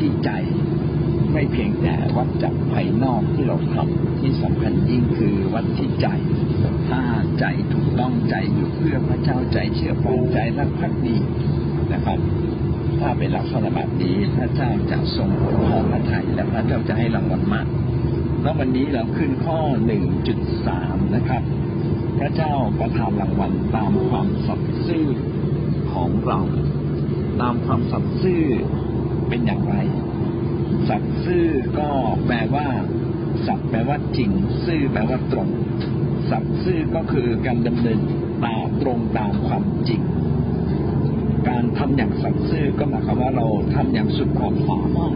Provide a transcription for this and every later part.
ที่ใจ ไม่เพียงแต่วัดจากภายนอกที่เราทำที่สำคัญยิ่งคือวัดที่ใจ ถ้าใจถูกต้องใจอยู่เพื่อพระเจ้าใจเชื่อฟังใจรักภักดีนะครับ ถ้าเป็นลักษณะแบบนี้พระเจ้าจะทรงพอพระทัยและพระเจ้าจะให้รางวัลมากแล้ววันนี้เราขึ้นข้อ1.3นะครับ พระเจ้าประทานรางวัลตามความสัตย์ซื่อของเรา ตามความสัตย์ซื่อ เป็นอย่างไร สัตย์ซื่อก็แปลว่า สัตย์แปลว่าจริง ซื่อแปลว่าตรง สัตย์ซื่อก็คือการดำเนินตามตรงตามความจริง การทำอย่างสัตย์ซื่อก็หมายความว่าเราทำอย่างสุดความสามารถ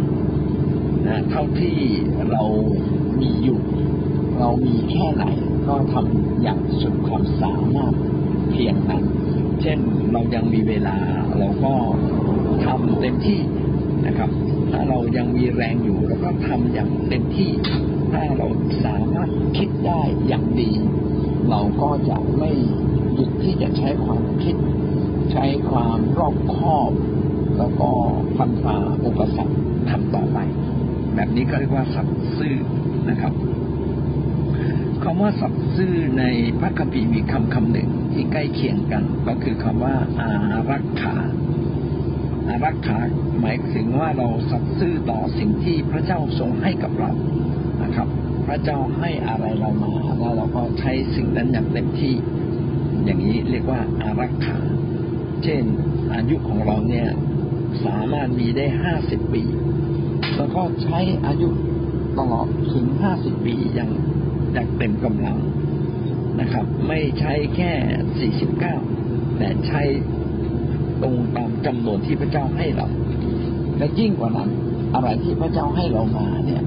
นะเท่าที่เรามีอยู่ เรามีแค่ไหน ก็ทำอย่างสุดความสามารถเพียงนั้น เช่นเรายังมีเวลาเราก็ทำเต็มที่ นะครับ ถ้าเรายังมีแรงอยู่เราก็ทำอย่างเต็มที่ ถ้าเราสามารถคิดได้อย่างดี เราก็จะไม่หยุดที่จะใช้ความคิด ใช้ความรอบคอบแล้วก็ฟันฝ่าอุปสรรคทำต่อไป แบบนี้ก็เรียกว่าสัตย์ซื่อนะครับคำว่าสัตย์ซื่อในพระคัมภีร์มีคำคำหนึ่งที่ใกล้เคียงกัน ก็คือคำว่าอารักขา รักขาหมายถึงว่าเราสัตย์ซื่อต่อสิ่งที่พระเจ้าทรงให้กับเรานะครับ พระเจ้าให้อะไรเรามาแล้วเราก็ใช้สิ่งนั้นอย่างเต็มที่ อย่างนี้เรียกว่าอารักขาเช่น อายุของเราเนี่ยสามารถมีได้ห้าสิบปีแล้วก็ใช้อายุตลอดถึงห้าสิบปีอย่างอย่างเต็มกำลังนะครับ ไม่ใช้แค่สี่สิบเก้าแต่ใช้ ตรงตามจำนวนที่พระเจ้าให้เรา และยิ่งกว่านั้น อะไรที่พระเจ้าให้เรามาเนี่ย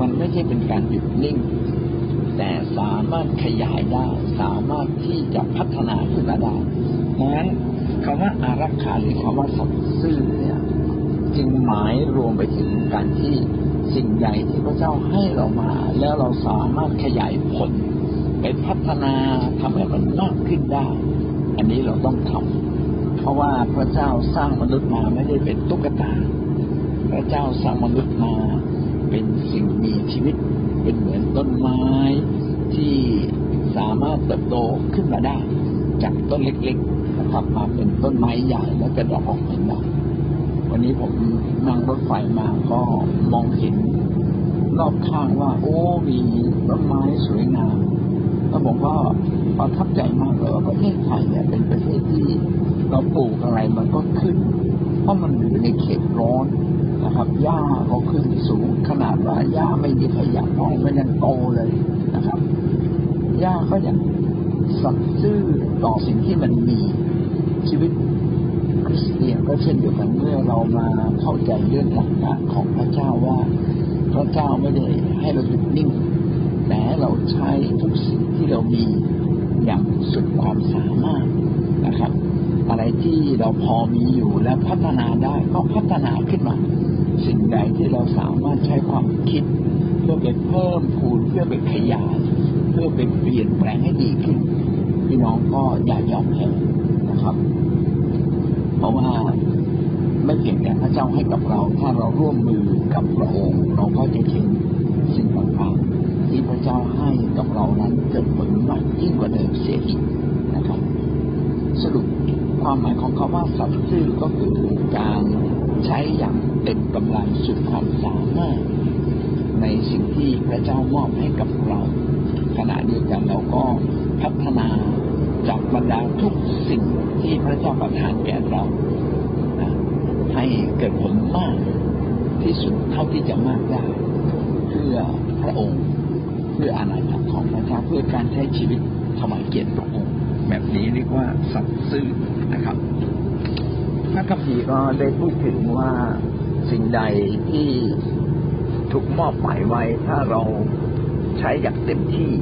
มันไม่ใช่เป็นการหยุดนิ่ง แต่สามารถขยายได้ สามารถที่จะพัฒนาขึ้นมาได้ดังนั้นคำว่าอารักขาหรือคำว่าสัตย์ซื่อเนี่ยจึงหมายรวมไปถึงการที่สิ่งใหญ่ที่พระเจ้าให้เรามา แล้วเราสามารถขยายผลไปพัฒนาทำให้มันมากขึ้นได้ อันนี้เราต้องทำ เพราะว่าพระเจ้าสร้างมนุษย์มาไม่ได้เป็นตุ๊กตา พระเจ้าสร้างมนุษย์มาเป็นสิ่งมีชีวิต เป็นเหมือนต้นไม้ที่สามารถเติบโตขึ้นมาได้ จากต้นเล็กๆนะครับมาเป็นต้นไม้ใหญ่แล้วกระดอกออกเป็นดอกวันนี้ผมนั่งรถไฟมาก็มองเห็นรอบข้างว่า โอ้มีต้นไม้สวยงาม แล้วผมก็ประทับใจมากเลยว่าประเทศไทยเนี่ยเป็นประเทศที่เราปลูกอะไรมันก็ขึ้น เพราะมันอยู่ในเขตร้อนนะครับหญ้าก็ขึ้นสูงขนาดว่าหญ้าไม่มีขยะน้องมันยังโตเลยนะครับหญ้าก็ยังสัตย์ซื่อต่อสิ่งที่มันมีชีวิตคริสเตียนก็เช่นเดียวกันเมื่อเรามาเข้าใจเรื่องหลักการของพระเจ้าว่า พระเจ้าไม่ได้ให้เราหยุดนิ่ง แต่เราใช้ทุกสิ่งที่เรามีอย่างสุดความสามารถนะครับ อะไรที่เราพอมีอยู่และพัฒนาได้ก็พัฒนาขึ้นมา สิ่งใดที่เราสามารถใช้ความคิด เพื่อไปเพิ่มพูนเพื่อไปขยายเพื่อไปเปลี่ยนแปลงให้ดีขึ้นพี่น้องก็อย่ายอมแพ้นะครับ เพราะว่าไม่เพียงแต่พระเจ้าให้กับเรา ถ้าเราร่วมมือกับพระองค์เราก็จะเห็นสิ่งต่างๆที่พระ เจ้าให้กับเรานั้นเกิดผลมากยิ่งกว่าเดิมเสียอีกนะครับ สรุปความหมายของคาว่าสัตย์ซื่อก็คือการใช้อย่างเต็มกำลังสุดความสามารถในสิ่งที่พระเจ้ามอบให้กับเรา ขณะเดียวกันเราก็พัฒนาจากบรรดาทุกสิ่งที่พระเจ้าประทานแก่เราให้เกิดผลมากที่สุดเท่าที่จะมากได้ เพื่อพระองค์ พื่ออาณาจักรของพระเจ้าเพื่อการใช้ชีวิตถวายเกียรติพระองค์แบบนี้เรียกว่าสัตย์ซื่อนะครับ พระคัมภีร์ก็ได้พูดถึงว่าสิ่งใดที่ถูกมอบหมายไว้ ถ้าเราใช้อย่างเต็มที่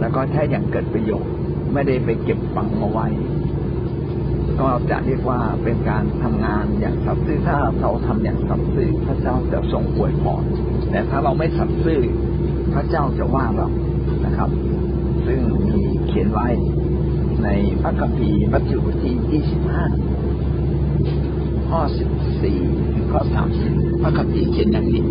แล้วก็ใช้อย่างเกิดประโยชน์ ไม่ได้ไปเก็บฝังมาไว้ ก็จะเรียกว่าเป็นการทำงานอย่างสัตย์ซื่อถ้าเราทำอย่างสัตย์ซื่อพระเจ้าจะทรงอวยพรแต่ถ้าเราไม่สัตย์ซื่อ พระเจ้าจะว่าเรานะครับ ซึ่งมีเขียนไว้ในพระคัมภีร์มัทธิวบทที่ 25 ข้อ 14 ถึงข้อ 30 พระคัมภีร์เขียนอย่างนี้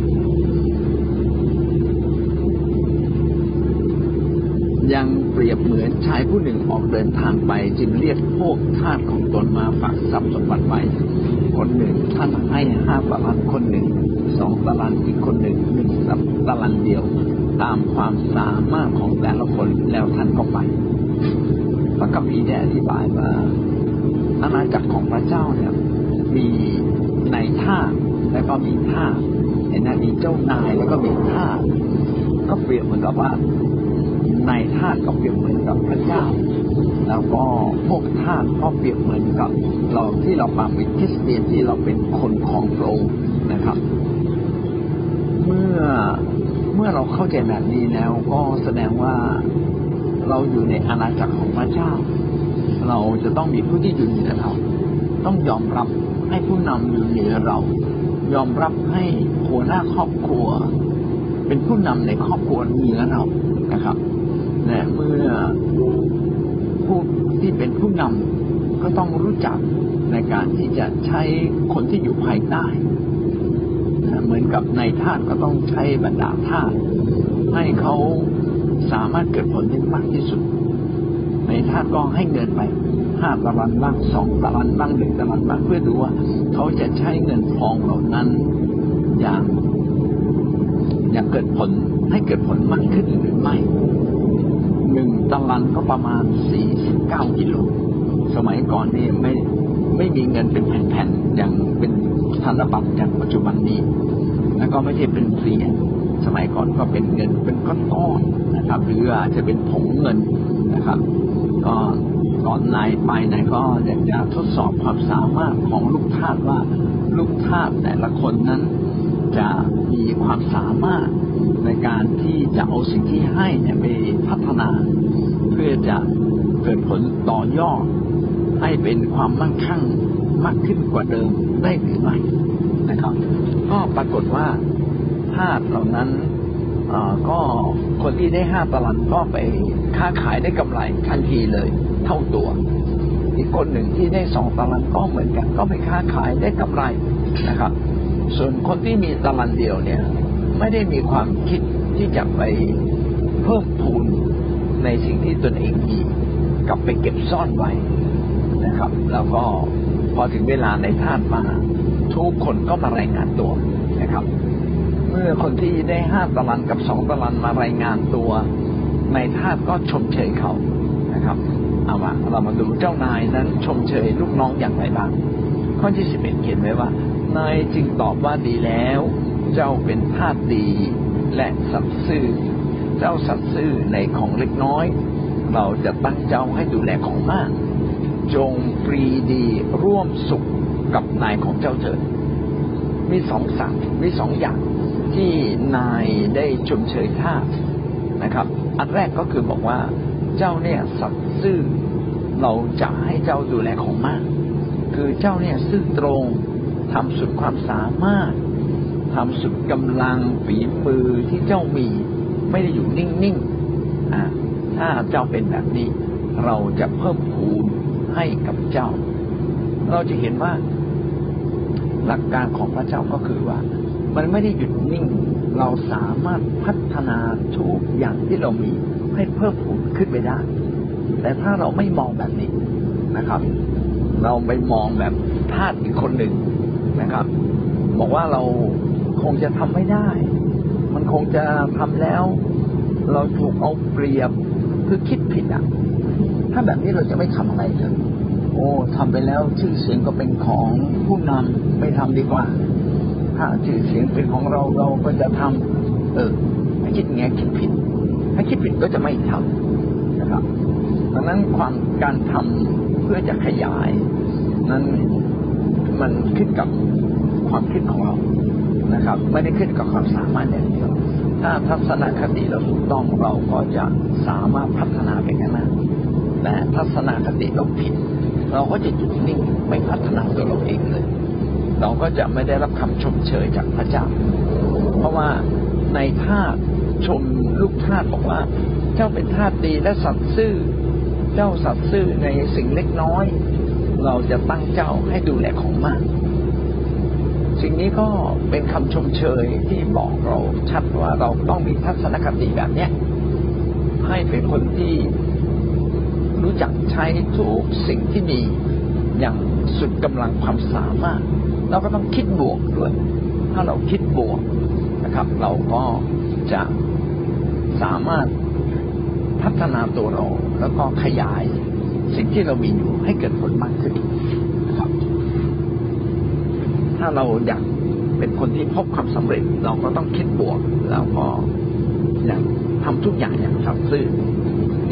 ยังเปรียบเหมือนชายผู้หนึ่งออกเดินทางไป จึงเรียกพวกทาสของตนมาฝากทรัพย์สมบัติไว้คนหนึ่งท่านให้ห้าตะลันคนหนึ่งสองตะลันอีกคนหนึ่งหนึ่งตะลันเดียว ตามความสามารถของแต่ละคนแล้วท่านก็ไปพระคัมภีได้อธิบายว่าอาณาจักรของพระเจ้าเนี่ย มีในท่าแล้วก็มีท่าเห็นไหมมีเจ้านายแล้วก็มีท่าก็เปรียบเหมือนกับว่าในทาก็เปรียบเหมือนกับพระเจ้า แล้วก็พวกทาก็เปรียบเหมือนกับ เราที่เรามาเป็นคริสเตียนที่เราเป็นคนของพระองค์นะครับ เมื่อ เข้าใจแบบนี้แล้วก็แสดงว่าเราอยู่ในอาณาจักรของพระเจ้า เราจะต้องมีผู้ที่อยู่เหนือเรา ต้องยอมรับให้ผู้นำอยู่เหนือเรา ยอมรับให้หัวหน้าครอบครัว เป็นผู้นำในครอบครัวเหนือเรานะครับและเมื่อผู้ที่เป็นผู้นำก็ต้องรู้จักในการที่จะใช้คนที่อยู่ภายใต้ เหมือนกับในทาสก็ต้องใช้บรรดาทาสให้เขาสามารถเกิดผลได้มากที่สุด ในทาสก็ให้เงินไปห้าตะวันบ้างสองตะวันบ้างหนึ่งตะวันบ้างเพื่อดูว่า เขาจะใช้เงินทองเหล่านั้น อย่างอย่างเกิดผลให้เกิดผลมากขึ้นหรือไม่หนึ่งตะลันก็ประมาณสี่สิบเก้ากิโลสมัยก่อนนี่ไม่ไม่มีเงินเป็นแผ่นๆอย่างเป็น ธนบัตรอย่างปัจจุบันนี้ แล้วก็ไม่ใช่เป็นเหรียญสมัยก่อนก็เป็นเงินเป็นก้อนๆนะครับ หรืออาจจะเป็นผงเงินนะครับ ก็ก่อนนายไปนายก็อยากจะทดสอบความสามารถของลูกทาสว่าลูกทาสแต่ละคนนั้นจะมีความสามารถในการที่จะเอาสิ่งที่ให้เนี่ยไปพัฒนา เพื่อจะเกิดผลต่อยอดให้เป็นความมั่งคั่ง มากขึ้นกว่าเดิมได้หรือไม่นะครับ ก็ปรากฏว่าทาสเหล่านั้นก็คนที่ได้ห้าตลันก็ไปค้าขายได้กำไรทันทีเลย เท่าตัว อีกคนหนึ่งที่ได้สองตลันก็เหมือนกัน ก็ไปค้าขายได้กำไรนะครับ ส่วนคนที่มีตลันเดียวเนี่ย ไม่ได้มีความคิดที่จะไปเพิ่มพูนในสิ่งที่ตนเองมีกลับไปเก็บซ่อนไว้นะครับ แล้วก็ พอถึงเวลาในท่านมา ทุกคนก็มารายงานตัวนะครับ เมื่อคนที่ได้ห้าตะลันกับสองตะลันมารายงานตัวในทาสก็ชมเชยเขานะครับเอาว่าเรามาดูเจ้านายนั้นชมเชยลูกน้องอย่างไรบ้างข้อที่สิบเอ็ดเขียนไว้ว่านายจึงตอบว่าดีแล้ว เจ้าเป็นทาสดีและสัตย์ซื่อ เจ้าสัตย์ซื่อในของเล็กน้อย เราจะตั้งเจ้าให้ดูแลของมาก จงปรีดีร่วมสุขกับนายของเจ้าเถิด มีสองสั่งมีสองอย่างที่นายได้ชมเชยท่านะครับ อันแรกก็คือบอกว่าเจ้าเนี่ยสัตย์ซื่อเราจะให้เจ้าดูแลของมาก คือเจ้าเนี่ยซื่อตรงทำสุดความสามารถทำสุดกำลังฝีมือที่เจ้ามีไม่ได้อยู่นิ่งๆอ่าถ้าเจ้าเป็นแบบนี้ เราจะเพิ่มพูน ให้กับเจ้า เราจะเห็นว่าหลักการของพระเจ้าก็คือว่า มันไม่ได้หยุดนิ่ง เราสามารถพัฒนาทุกอย่างที่เรามีให้เพิ่มพูนขึ้นไปได้ แต่ถ้าเราไม่มองแบบนี้นะครับ เราไปมองแบบทาสอีกคนหนึ่งนะครับ บอกว่าเราคงจะทำไม่ได้ มันคงจะทำแล้ว เราถูกเอาเปรียบคือคิดผิดอะ ถ้าแบบนี้เราจะไม่ทำอะไรเลยโอ้ทำไปแล้วชื่อเสียงก็เป็นของผู้นำไม่ทำดีกว่า ถ้าชื่อเสียงเป็นของเราเราก็จะทำเออถ้าคิดแง่คิดผิด ถ้าคิดผิดก็จะไม่ทำนะครับนะครับดังนั้นความการทำเพื่อจะขยาย นั้นมันขึ้นกับความคิดของเรานะครับ ไม่ได้ขึ้นกับความสามารถอย่างเดียวถ้าทัศนคติเราถูกต้องเราก็จะสามารถพัฒนาไปข้างหน้า แต่ทัศนคติเราผิด เราก็จะหยุดนิ่งไม่พัฒนาตัวเราเองเลย เราก็จะไม่ได้รับคำชมเชยจากพระเจ้า เพราะว่าในทาสชมลูกทาสบอกว่า เจ้าเป็นทาสดีและสัตย์ซื่อ เจ้าสัตย์ซื่อในสิ่งเล็กน้อย เราจะตั้งเจ้าให้ดูแลของมาก สิ่งนี้ก็เป็นคำชมเชยที่บอกเราชัดว่าเราต้องมีทัศนคติแบบเนี้ยให้เป็นคนที่ รู้จักใช้ทุกสิ่งที่มีอย่างสุดกำลังความสามารถ เราก็ต้องคิดบวกด้วย ถ้าเราคิดบวกนะครับ เราก็จะสามารถพัฒนาตัวเรา แล้วก็ขยายสิ่งที่เรามีอยู่ให้เกิดผลมากขึ้นนะครับ ถ้าเราอยากเป็นคนที่พบความสำเร็จ เราก็ต้องคิดบวก แล้วก็อยากทำทุกอย่างอย่างสัตย์ซื่อ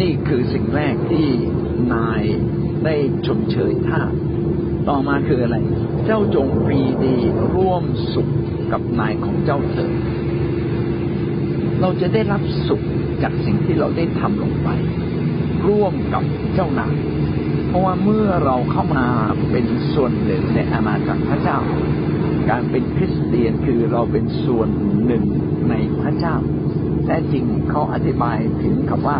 นี่คือสิ่งแรกที่นายได้ชมเชยท่าต่อมาคืออะไร เจ้าจงปรีดีร่วมสุขกับนายของเจ้าเถิดเราจะได้รับสุขจากสิ่งที่เราได้ทำลงไป ร่วมกับเจ้านายเพราะว่าเมื่อเราเข้ามาเป็นส่วนหนึ่งในอาณาจักรพระเจ้า การเป็นคริสเตียนคือเราเป็นส่วนหนึ่งในพระเจ้าแท้จริงเขาอธิบายถึงคำว่า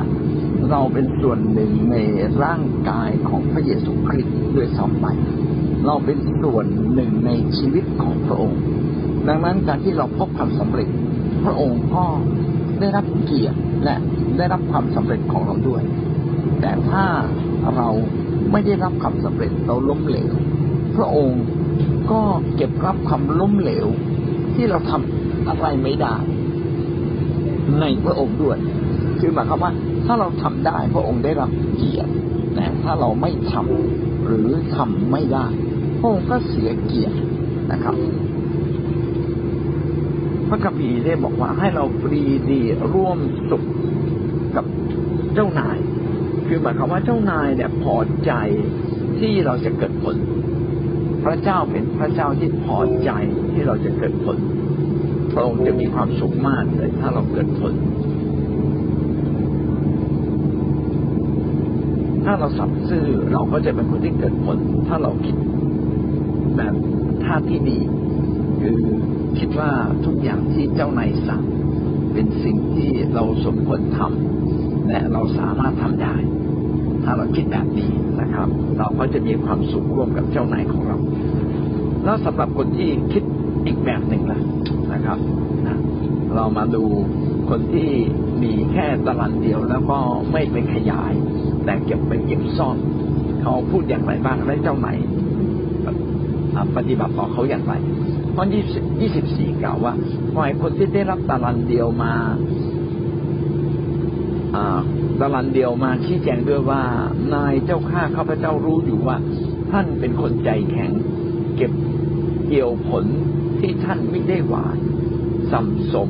เราเป็นส่วนหนึ่งในร่างกายของพระเยซูคริสต์ด้วยซ้ำไป เราเป็นส่วนหนึ่งในชีวิตของพระองค์ ดังนั้นการที่เราพบความสำเร็จ พระองค์ก็ได้รับเกียรติและได้รับความสำเร็จของเราด้วย แต่ถ้าเราไม่ได้รับความสำเร็จเราล้มเหลว พระองค์ก็เก็บรับความล้มเหลวที่เราทำอะไรไม่ได้ในพระองค์ด้วย คือหมายความว่าถ้าเราทำได้พระองค์ได้รับเกียรติแต่ถ้าเราไม่ทำหรือทำไม่ได้พระองค์ก็เสียเกียรตินะครับ พระคัมภีร์ได้บอกว่าให้เราปรีดีร่วมสุขกับเจ้านาย คือหมายความว่าเจ้านายเนี่ยพอใจที่เราจะเกิดผล พระเจ้าเป็นพระเจ้าที่พอใจที่เราจะเกิดผลพระองค์จะมีความสุขมากเลยถ้าเราเกิดผล ถ้าเราสัตย์ซื่อเราก็จะเป็นคนที่เกิดผล ถ้าเราคิดแบบท่าที่ดี คือคิดว่าทุกอย่างที่เจ้านายสั่งเป็นสิ่งที่เราสมควรทำและเราสามารถทำได้ ถ้าเราคิดแบบนี้นะครับ เราก็จะมีความสุขร่วมกับเจ้านายของเรา แล้วสำหรับคนที่คิดอีกแบบหนึ่งล่ะนะครับนะเรามาดูคนที่มีแค่ตารางเดียวแล้วก็ไม่ไปขยาย แต่เก็บไปเก็บซ่อนเขาพูดอย่างไรบ้างและเจ้านายปฏิบัติต่อเขาอย่างไรข้อยี่สิบสี่กล่าวว่าฝ่ายคนที่ได้รับตารางเดียวมาตารางเดียวมาชี้แจงด้วยว่านายเจ้าข้าข้าพเจ้ารู้อยู่ว่า ท่านเป็นคนใจแข็ง เก็บเกี่ยวผลที่ท่านไม่ได้หวานสัมสม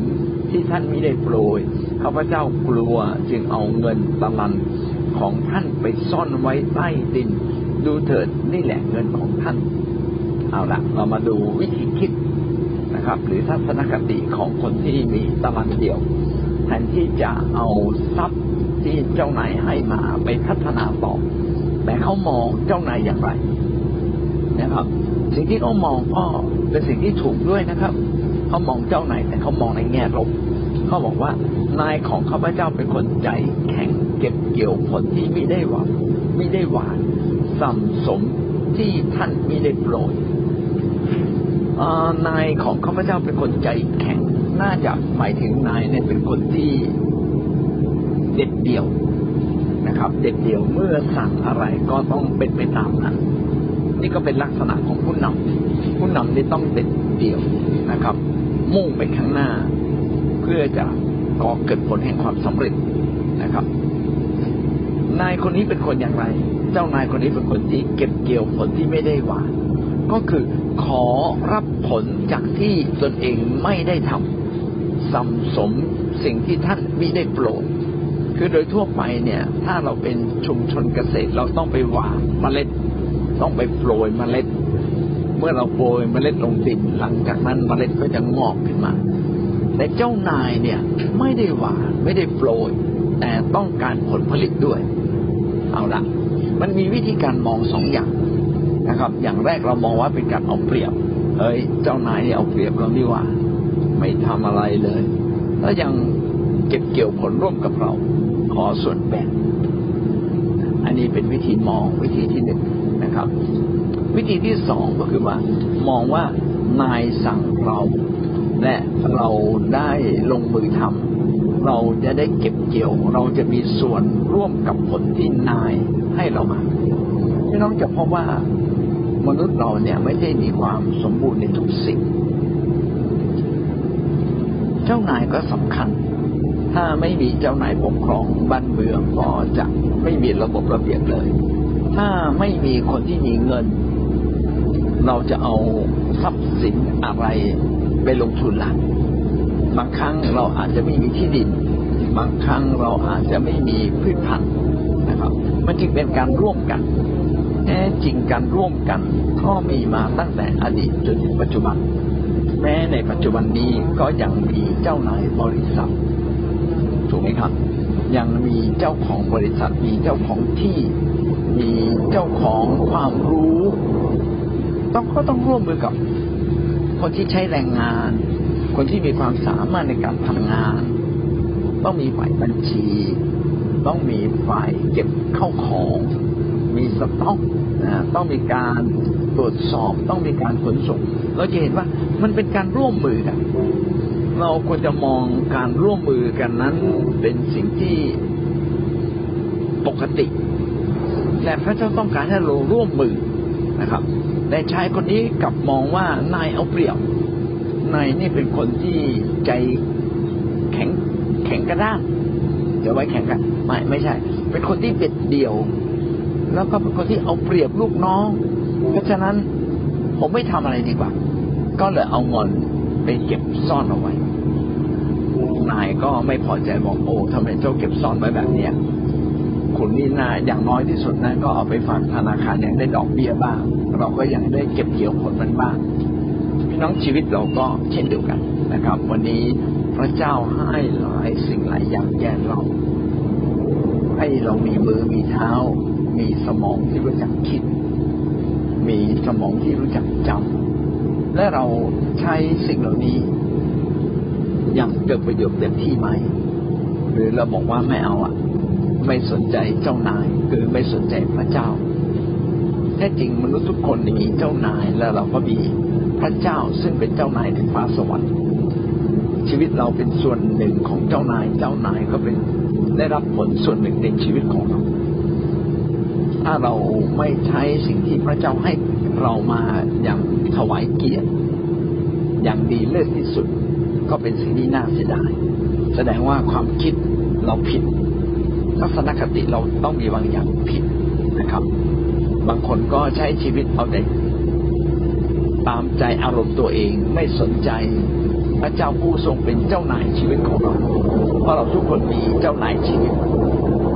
ที่ท่านไม่ได้โปรยข้าพเจ้ากลัวจึงเอาเงินตะลัน ของท่านไปซ่อนไว้ใต้ดิน ดูเถิดนี่แหละเงินของท่าน เอาละเรามาดูวิธีคิดนะครับ หรือทัศนคติของคนที่มีตะลันเดียวแทนที่จะเอาทรัพย์ที่เจ้านายให้มาไปพัฒนาต่อแต่เขามองเจ้านายอย่างไรนะครับ สิ่งที่เขามองก็เป็นสิ่งที่ถูกด้วยนะครับเขามองเจ้านายแต่เขามองในแง่ลบเขาบอกว่านายของข้าพเจ้าเป็นคนใจแข็ง เก็บเกี่ยวผลที่ไม่ได้หวานไม่ได้หวานสัมสมที่ท่านไม่ได้โปรยนายของข้าพเจ้าเป็นคนใจแข็ง น่าจะหมายถึงนายเนี่ยเป็นคนที่เด็ดเดี่ยวนะครับ เด็ดเดี่ยวเมื่อสั่งอะไรก็ต้องเป็นไปตามนั้น นี่ก็เป็นลักษณะของผู้นำผู้นำนี่ต้องเด็ดเดี่ยวนะครับ มุ่งไปข้างหน้า เพื่อจะก่อเกิดผลแห่งความสำเร็จนะครับ นายคนนี้เป็นคนอย่างไร เจ้านายคนนี้เป็นคนที่เก็บเกี่ยวผลที่ไม่ได้หวาน ก็คือขอรับผลจากที่ตนเองไม่ได้ทำสัมสมสิ่งที่ท่านไม่ได้โปรด คือโดยทั่วไปเนี่ย ถ้าเราเป็นชุมชนเกษตรเราต้องไปหว่านเมล็ด ต้องไปโปรยเมล็ด เมื่อเราโปรยเมล็ดลงดินหลังจากนั้นเมล็ดก็จะงอกขึ้นมา แต่เจ้านายเนี่ยไม่ได้หวานไม่ได้โปรย แต่ต้องการผลผลิตด้วย เอาละมันมีวิธีการมองสองอย่างนะครับ อย่างแรกเรามองว่าเป็นการเอาเปรียบเฮ้ย เจ้านายเนี่เอาเปรียบเราดีว่า ไม่ทำอะไรเลย แล้วยังเก็บเกี่ยวผลร่วมกับเรา ขอส่วนแบ่ง อันนี้เป็นวิธีมองวิธีที่หนึ่งนะครับ วิธีที่สองก็คือว่า มองว่านายสั่งเราและเราได้ลงมือทำ เราจะได้เก็บเกี่ยว เราจะมีส่วนร่วมกับผลที่นายให้เรามาพี่น้องจะพบว่ามนุษย์เราเนี่ยไม่ได้มีความสมบูรณ์ในทุกสิ่ง เจ้านายก็สำคัญ ถ้าไม่มีเจ้านายปกครองบ้านเมืองก็จะไม่มีระบบระเบียบเลย ถ้าไม่มีคนที่มีเงิน เราจะเอาทรัพย์สินอะไรไปลงทุนล่ะ บางครั้งเราอาจจะไม่มีที่ดิน บางครั้งเราอาจจะไม่มีพืชพันธุ์นะครับ มันจึงเป็นการร่วมกันแท้จริงการร่วมกันก็มีมาตั้งแต่อดีตจนถึงปัจจุบัน แม้ในปัจจุบันนี้ก็ยังมีเจ้านายบริษัทถูกไหมครับ ยังมีเจ้าของบริษัทมีเจ้าของที่ มีเจ้าของความรู้ ต้องก็ต้องร่วมมือกับ คนที่ใช้แรงงาน คนที่มีความสามารถในการทำงาน ต้องมีฝ่ายบัญชี ต้องมีฝ่ายเก็บเข้าของ มีสต็อกนะต้องมีการตรวจสอบ ต้องมีการขนส่ง เราจะเห็นว่ามันเป็นการร่วมมือกันเราควรจะมองการร่วมมือกันนั้นเป็นสิ่งที่ปกติ และพระเจ้าต้องการให้เราร่วมมือนะครับ แต่ชายคนนี้กลับมองว่านายเอาเปรียบ นายนี่เป็นคนที่ใจแข็งแข็งกระด้างจะไว้แข็งกันไม่ไม่ใช่ เป็นคนที่เด็ดเดี่ยว แล้วก็เป็นคนที่เอาเปรียบลูกน้อง เพราะฉะนั้นผมไม่ทำอะไรดีกว่า ก็เลยเอาเงินไปเก็บซ่อนเอาไว้ นายก็ไม่พอใจบอกโอ้ทำไมเจ้าเก็บซ่อนไว้แบบเนี้ยคุณนี่นาอย่างน้อยที่สุดนะก็เอาไปฝากธนาคารอย่างได้ดอกเบี้ยบ้าง เราก็ยังได้เก็บเกี่ยวผลมันบ้าง น้องชีวิตเราก็เช่นเดียวกันนะครับ วันนี้พระเจ้าให้หลายสิ่งหลายอย่างแก่เรา ให้เรามีมือมีเท้า มีสมองที่รู้จักคิด มีสมองที่รู้จักจำและเราใช้สิ่งเหล่านี้อย่างเกิดประโยชน์เต็มที่ไหม หรือเราบอกว่าไม่เอาอะ ไม่สนใจเจ้านาย คือไม่สนใจพระเจ้า แท้จริงมนุษย์ทุกคนมีเจ้านายแล้วเราก็มีพระเจ้าซึ่งเป็นเจ้านายถึงฟ้าสวรรค์ชีวิตเราเป็นส่วนหนึ่งของเจ้านาย เจ้านายก็เป็นได้รับผลส่วนหนึ่งในชีวิตของเรา ถ้าเราไม่ใช้สิ่งที่พระเจ้าให้เรามาอย่างถวายเกียรติ อย่างดีเลิศที่สุด ก็เป็นสิ่งที่น่าเสียดาย แสดงว่าความคิดเราผิด ทัศนคติเราต้องมีบางอย่างผิดนะครับ บางคนก็ใช้ชีวิตเอาแต่ตามใจอารมณ์ตัวเองไม่สนใจ พระเจ้าผู้ทรงเป็นเจ้านายชีวิตของเราเพราะเราทุกคนมีเจ้านายชีวิต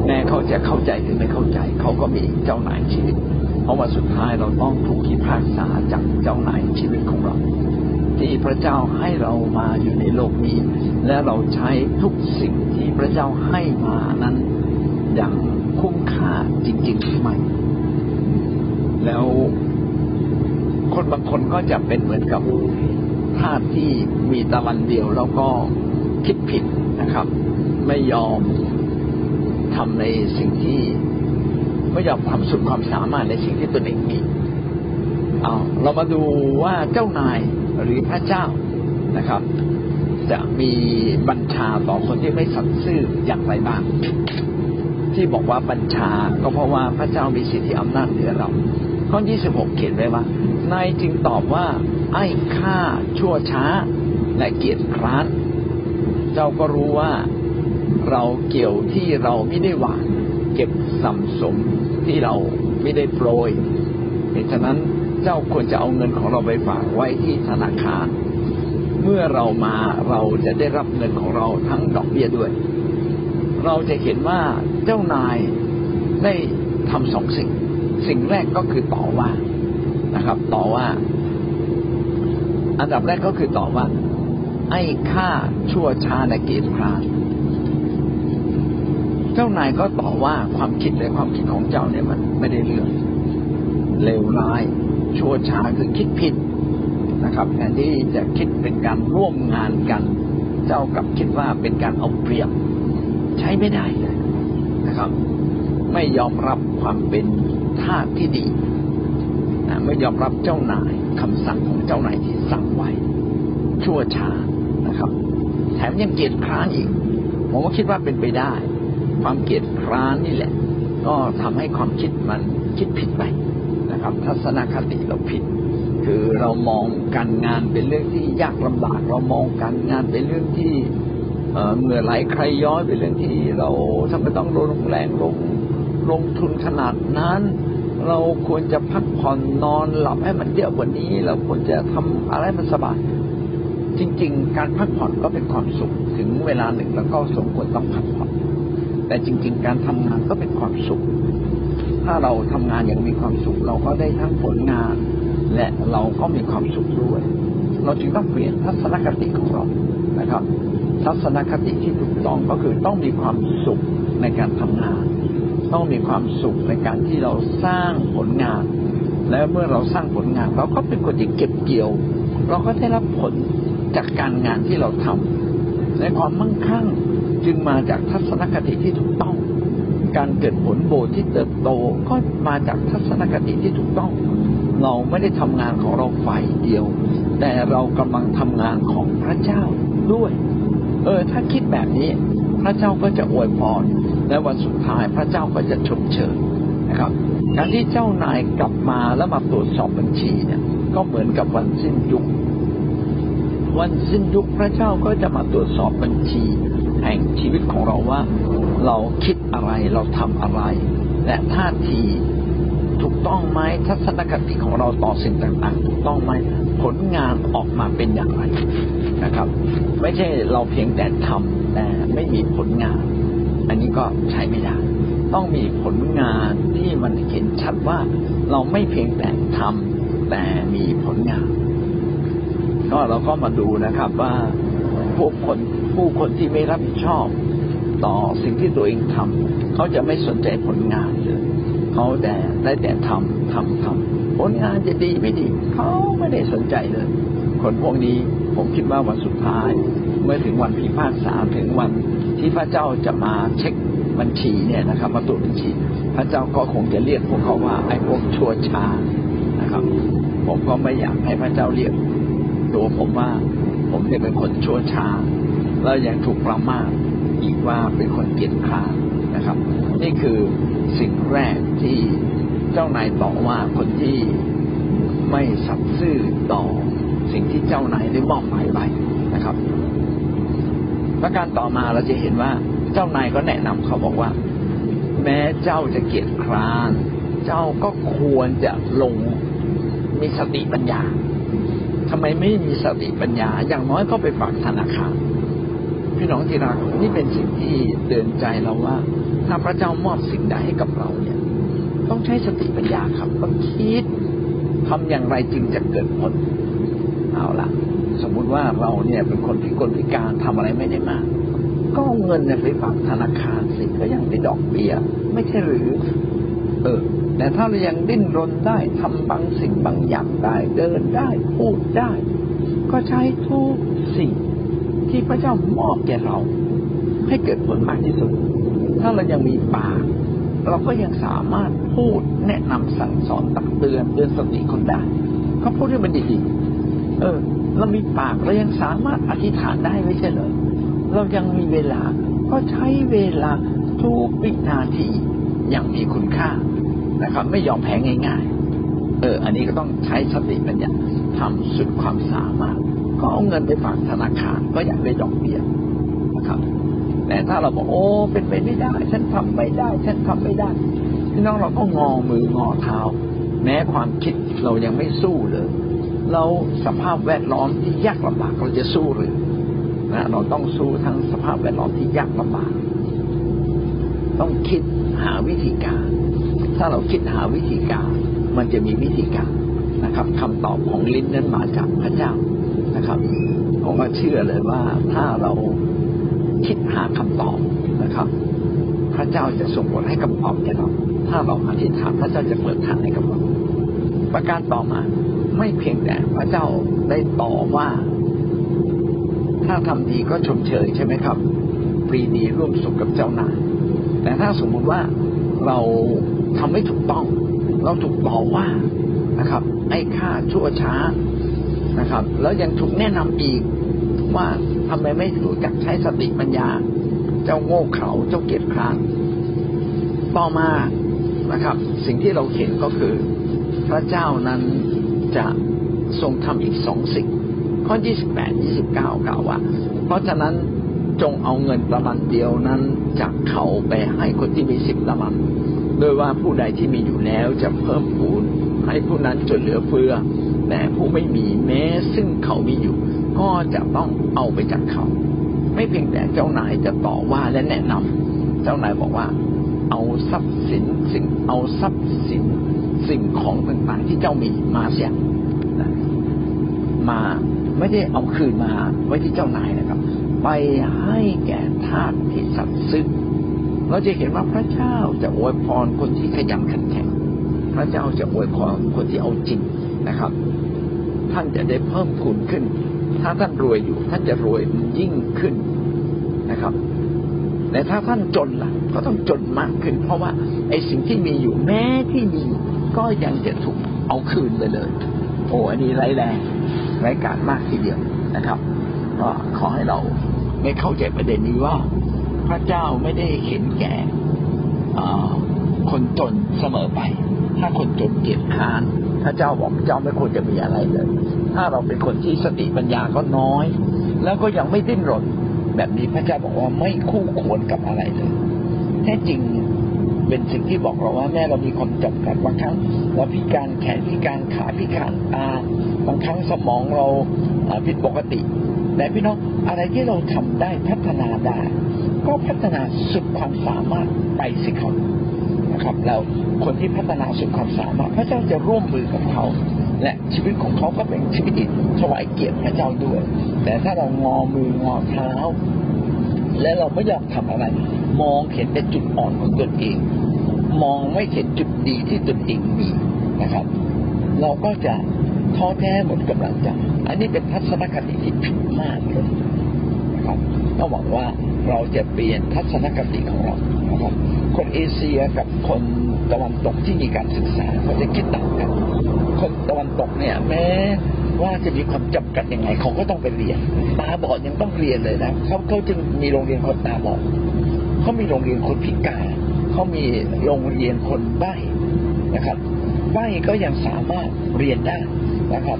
แม้เขาจะเข้าใจหรือไม่เข้าใจ เขาก็มีเจ้านายชีวิต เพราะว่าสุดท้ายเราต้องถูกพิพากษาจากเจ้านายชีวิตของเรา ที่พระเจ้าให้เรามาอยู่ในโลกนี้ และเราใช้ทุกสิ่งที่พระเจ้าให้มานั้น อย่างคุ้มค่าจริงๆหรือไม่ แล้วคนบางคนก็จะเป็นเหมือนกับทาสที่มีตะวันเดียวแล้วก็คิดผิดนะครับ ไม่ยอมทำในสิ่งที่ไม่ยอมทำสุดความสามารถในสิ่งที่ตนเองมีเอาเรามาดูว่าเจ้านายหรือพระเจ้านะครับ จะมีบัญชาต่อคนที่ไม่สัตย์ซื่ออย่างไรบ้าง ที่บอกว่าบัญชา ก็เพราะว่าพระเจ้ามีสิทธิอำนาจเหนือเรา ข้อ 26 เขียนไว้ว่า นายจึงตอบว่า ไอ้ข้าชั่วช้า และเกียจคร้าน เจ้าก็รู้ว่าเราเกี่ยวที่เราไม่ได้หวานเก็บสัมสมที่เราไม่ได้โปรยเหตุฉะนั้นเจ้าควรจะเอาเงินของเราไปฝากไว้ที่ธนาคาร เมื่อเรามาเราจะได้รับเงินของเราทั้งดอกเบี้ยด้วย เราจะเห็นว่า เจ้านายได้ทำสองสิ่ง สิ่งแรกก็คือต่อว่านะครับ ต่อว่า อันดับแรกก็คือต่อว่า ไอ้ข้าชั่วช้าในเกียรติคร้านเจ้านายก็ต่อว่าความคิดและความคิดของเจ้าเนี่ยมันไม่ได้เรื่องเลวร้ายชั่วช้าคือคิดผิดนะครับแทนที่จะคิดเป็นการร่วมงานกัน เจ้ากับคิดว่าเป็นการเอาเปรียบ ใช้ไม่ได้เลย นะครับ ไม่ยอมรับความเป็นทาสที่ดีไม่ยอมรับเจ้านายคำสั่งของเจ้านายที่สั่งไว้ ชั่วช้านะครับ แถมยังเกียจคร้านอีก ผมก็คิดว่าเป็นไปได้ ความเกียจคร้านนี่แหละ ก็ทำให้ความคิดมันคิดผิดไปนะครับ ทัศนคติเราผิด คือเรามองการงานเป็นเรื่องที่ยากลำบาก เรามองการงานเป็นเรื่องที่ เอ่อเหงื่อไหลใครย้อยเป็นเรื่องที่เราทำไมต้องลงแรงลงลงทุนขนาดนั้น เราควรจะพักผ่อนนอนหลับให้มันเยอะกว่านี้ เราควรจะทำอะไรมันสบายจริง ๆ การพักผ่อนก็เป็นความสุขถึงเวลาหนึ่งแล้วก็สมควรต้องพักผ่อนแต่จริง ๆ การทำงานก็เป็นความสุข ถ้าเราทำงานอย่างมีความสุข เราก็ได้ทั้งผลงาน และเราก็มีความสุขด้วย เราจึงต้องเปลี่ยนทัศนคติของเรานะครับ ทัศนคติที่ถูกต้องก็คือต้องมีความสุขในการทำงาน ต้องมีความสุขในการที่เราสร้างผลงาน และเมื่อเราสร้างผลงาน เราก็เป็นคนที่เก็บเกี่ยว เราก็ได้รับผลจากการงานที่เราทำในความมั่งคั่งจึงมาจากทัศนคติที่ถูกต้อง การเกิดผลโบที่เติบโตก็มาจากทัศนคติที่ถูกต้อง เราไม่ได้ทำงานของเราฝ่ายเดียว แต่เรากำลังทำงานของพระเจ้าด้วย เออ ถ้าคิดแบบนี้ พระเจ้าก็จะอวยพรและวันสุดท้ายพระเจ้าก็จะชมเชยนะครับ การที่เจ้านายกลับมาแล้วมาตรวจสอบบัญชีเนี่ย ก็เหมือนกับวันสิ้นยุค วันสิ้นยุคพระเจ้าก็จะมาตรวจสอบบัญชี แห่งชีวิตของเราว่า เราคิดอะไรเราทำอะไร และท่าที ถูกต้องไหมทัศนคติของเราต่อสิ่งต่างๆ ถูกต้องไหมผลงานออกมาเป็นอย่างไรนะครับ ไม่ใช่เราเพียงแต่ทำแต่ไม่มีผลงาน อันนี้ก็ใช้ไม่ได้ ต้องมีผลงานที่มันเห็นชัดว่าเราไม่เพียงแต่ทำแต่มีผลงาน ก็เราก็มาดูนะครับว่าผู้คนผู้คนที่ไม่รับผิดชอบ ต่อสิ่งที่ตัวเองทำเขาจะไม่สนใจผลงานเลย เขาแต่ได้แต่ทำทำทำผลงานจะดีไม่ดี เขาไม่ได้สนใจเลย คนพวกนี้ผมคิดว่าวันสุดท้าย เมื่อถึงวันพิพากษาถึงวันที่พระเจ้าจะมาเช็คบัญชีเนี่ยนะครับ มาตรวจบัญชี พระเจ้าก็คงจะเรียกพวกเขาว่าไอ้พวกชั่วช้านะครับ ผมก็ไม่อยากให้พระเจ้าเรียกตัวผมว่า ผมเนี่ยเป็นคนชั่วช้าแล้วยังถูกประมาทอีกว่าเป็นคนเกียจคร้านนะครับ นี่คือ สิ่งแรกที่เจ้านายต่อว่าคนที่ไม่สัตย์ซื่อต่อสิ่งที่เจ้านายได้มอบหมายไว้นะครับ ประการต่อมาเราจะเห็นว่าเจ้านายก็แนะนำเขาบอกว่า แม้เจ้าจะเกียจคร้าน เจ้าก็ควรจะลงมีสติปัญญาทำไมไม่มีสติปัญญา อย่างน้อยก็ไปฝากธนาคาร พี่น้องที่รักนี่เป็นสิ่งที่เตือนใจเราว่า ถ้าพระเจ้ามอบสิ่งใดให้กับเราเนี่ย ต้องใช้สติปัญญาครับต้องคิดทำอย่างไรจึงจะเกิดผลเอาล่ะสมมุติว่าเราเนี่ยเป็นคนพิกลพิการทำอะไรไม่ได้มาก ก็เงินเนี่ยไปฝากธนาคารสิก็ยังได้ดอกเบี้ย ไม่ใช่หรือ เออ แต่ถ้าเรายังดิ้นรนได้ทำบางสิ่งบางอย่างได้ เดินได้ พูดได้ ก็ใช้ทุกสิ่ง ที่พระเจ้ามอบแก่เรา ให้เกิดผลมากที่สุด ถ้าเรายังมีปากเราก็ยังสามารถพูดแนะนำสั่งสอนตักเตือนเตือนสติคนได้เขาพูดให้มันดีๆเออ เรามีปากเรายังสามารถอธิษฐานได้ไม่ใช่เหรอเรายังมีเวลา ก็ใช้เวลาทุกวินาทีอย่างมีคุณค่านะครับ ไม่ยอมแพ้ง่าย ๆ เออ อันนี้ก็ต้องใช้สติปัญญาทำสุดความสามารถ ก็เอาเงินไปฝากธนาคาร ก็อยากได้ดอกเบี้ยนะครับแต่ถ้าเราบอกโอ้เป็นไปไม่ได้ ฉันทำไม่ได้ ฉันทำไม่ได้พี่น้องเราก็งอมืองอเท้า แม้ความคิดเรายังไม่สู้เลย เราสภาพแวดล้อมที่ยากลำบากเราจะสู้หรือนะเราต้องสู้ทั้งสภาพแวดล้อมที่ยากลำบาก ต้องคิดหาวิธีการ ถ้าเราคิดหาวิธีการ มันจะมีวิธีการนะครับคำตอบของลิ้นนั้นมาจากพระเจ้า นะครับผมก็เชื่อเลยว่าถ้าเราคิดหาคำตอบนะครับ พระเจ้าจะส่งผลให้คำตอบแก่เราถ้าเราอธิษฐานพระเจ้าจะเปิดทางให้กับเราประการต่อมาไม่เพียงแต่พระเจ้าได้ต่อว่า ถ้าทำดีก็ชมเชยใช่ไหมครับปรีดีร่วมสุขกับเจ้านายแต่ถ้าสมมุติว่าเราทำไม่ถูกต้อง เราถูกต่อว่านะครับ ไอ้ค่าชั่วช้า นะครับ แล้วยังถูกแนะนำอีกว่าทำไมไม่รู้จักใช้สติปัญญา เจ้าโง่เขลาเจ้าเกียจคร้านต่อมานะครับ สิ่งที่เราเห็นก็คือ พระเจ้านั้นจะทรงทำอีกสองสิ่ง ข้อ28 29กล่าวว่า เพราะฉะนั้นจงเอาเงินประมาณเดียวนั้นจากเขาไปให้คนที่มีสิบประมาณโดยว่าผู้ใดที่มีอยู่แล้วจะเพิ่มพูนให้ผู้นั้นจนเหลือเฟือ แต่ผู้ไม่มีแม้ซึ่งเขามีอยู่ ก็จะต้องเอาไปจากเขา ไม่เพียงแต่เจ้านายจะต่อว่าและแนะนำเจ้านายบอกว่า เอาทรัพย์สินสิ่งเอาทรัพย์สินสิ่งของต่างๆที่เจ้ามีมาเสียมาไม่ได้เอาคืนมาไว้ที่เจ้านายนะครับ ไปให้แก่ทาสที่สัตย์ซึ้งเราจะเห็นว่าพระเจ้าจะอวยพรคนที่ขยันขันแข็ง พระเจ้าจะอวยพรคนที่เอาจริง นะครับ ท่านจะได้เพิ่มพูนขึ้น ถ้าท่านรวยอยู่ ท่านจะรวยยิ่งขึ้นนะครับ แต่ถ้าท่านจนล่ะ ก็ต้องจนมากขึ้น เพราะว่าไอ้สิ่งที่มีอยู่แม้ที่มีก็ยังจะถูกเอาคืนไปเลย โอ้อันนี้ไร้แรงไร้การมากทีเดียวนะครับก็ขอให้เราไม่เข้าใจประเด็นนี้ว่า พระเจ้าไม่ได้เห็นแก่คนจนเสมอไป ถ้าคนจนเกียจค้าน พระเจ้าบอกเจ้าไม่ควรจะมีอะไรเลย ถ้าเราเป็นคนที่สติปัญญาก็น้อย แล้วก็ยังไม่ดิ้นรน แบบนี้พระเจ้าบอกว่าไม่คู่ควรกับอะไรเลย แท้จริงเป็นสิ่งที่บอกเราว่าแม่เรามีความจำกัดบางครั้งเราพิการแขนพิการขาพิการตาบางครั้งสมองเราผิดปกติ แต่พี่น้องอะไรที่เราทำได้พัฒนาได้ ก็พัฒนาสุดความสามารถไปสิครับ นะครับ แล้วคนที่พัฒนาสุดความสามารถพระเจ้าจะร่วมมือกับเขา และชีวิตของเขาก็เป็นชีวิตถวายเกียรติพระเจ้าด้วย แต่ถ้าเรางอมืองอเท้า และเราไม่อยากทำอะไร มองเห็นแต่จุดอ่อนของตนเอง มองไม่เห็นจุดดีที่ตนเองมีนะครับ เราก็จะท้อแท้หมดกำลังใจอันนี้เป็นทัศนคติที่ผิดมากเลยนะครับต้องหวังว่าเราจะเปลี่ยนทัศนคติของเรา นะครับคนเอเชียกับคนตะวันตกที่มีการศึกษาเขาจะคิดต่างกัน คนตะวันตกเนี่ย แม้ว่าจะมีความจำกัดยังไงเขาก็ต้องไปเรียนตาบอดยังต้องเรียนเลยนะเขาเขาจึงมีโรงเรียนคนตาบอดเขามีโรงเรียนคนพิการเขามีโรงเรียนคนใบ้นะครับใบ้ก็ยังสามารถเรียนได้นะครับ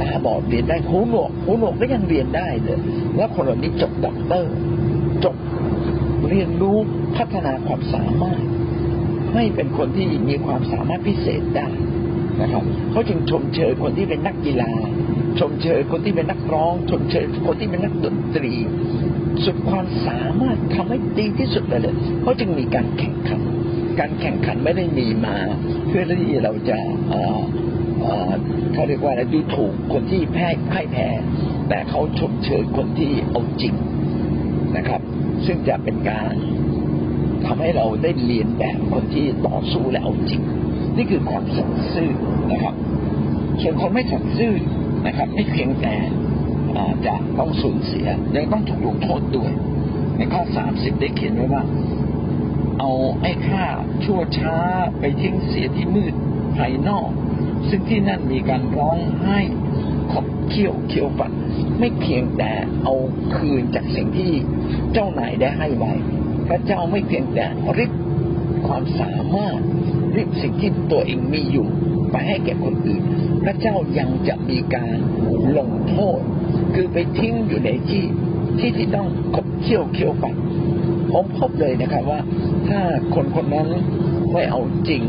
ตาบอดเรียนได้หูหนวกหูหนวกก็ยังเรียนได้เลย แล้วคนเหล่านี้จบด็อกเตอร์ จบ เรียนรู้พัฒนาความสามารถ ให้เป็นคนที่มีความสามารถพิเศษได้นะครับเขาจึงชมเชยคนที่เป็นนักกีฬา ชมเชยคนที่เป็นนักร้อง ชมเชยคนที่เป็นนักดนตรี สุดความสามารถทำให้ดีที่สุดเลยเขาจึงมีการแข่งขัน การแข่งขันไม่ได้มีมา เพื่อที่เราจะเขาเรียกว่าอะไรดูถูกคนที่แพ้พ่ายแพ้ แต่เขาชมเชยคนที่เอาจริง นะครับ ซึ่งจะเป็นการทำให้เราได้เรียนแบบคนที่ต่อสู้และเอาจริง นี่คือความสัตย์ซื่อนะครับ ส่วนคนไม่สัตย์ซื่อนะครับ ไม่เพียงแต่จะต้องสูญเสียยังต้องถูกลงโทษด้วย ในข้อสามสิบได้เขียนไว้ว่า เอาไอ้ค่าชั่วช้าไปทิ้งเสียที่มืดภายนอก ซึ่งที่นั่นมีการร้องไห้ บเคี้ยวเคี้ยวฟันไม่เพียงแต่เอาคืนจากสิ่งที่เจ้านายได้ให้ไว้พระเจ้าไม่เพียงแต่ริบความสามารถริบสิ่งที่ตัวเองมีอยู่ไปให้แก่คนอื่น พระเจ้ายังจะมีการลงโทษ คือไปทิ้งอยู่ในที่ที่ที่ต้องขบเคี้ยวเคี้ยวฟันผมพบเลยนะครับว่า ถ้าคนคนนั้นไม่เอาจริง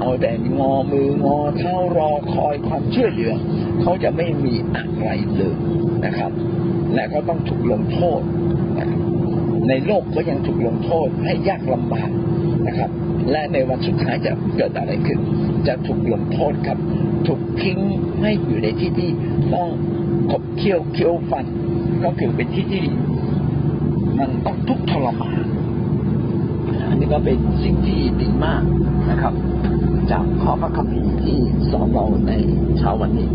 เอาแต่งอมืองอเท้ารอคอยความช่วยเหลือ เขาจะไม่มีอะไรเลยนะครับ และเขาต้องถูกลงโทษนะครับในโลกก็ยังถูกลงโทษให้ยากลำบากนะครับ และในวันสุดท้ายจะเกิดอะไรขึ้น จะถูกลงโทษครับ ถูกทิ้งให้อยู่ในที่ที่ต้องขบเคี้ยวเคี้ยวฟัน ก็คือเป็นที่ที่มันต้องทุกข์ทรมานอันนี้ก็เป็นสิ่งที่ดีมากนะครับ จากข้อพระคัมภีร์ที่สอนเราในเช้าวันนี้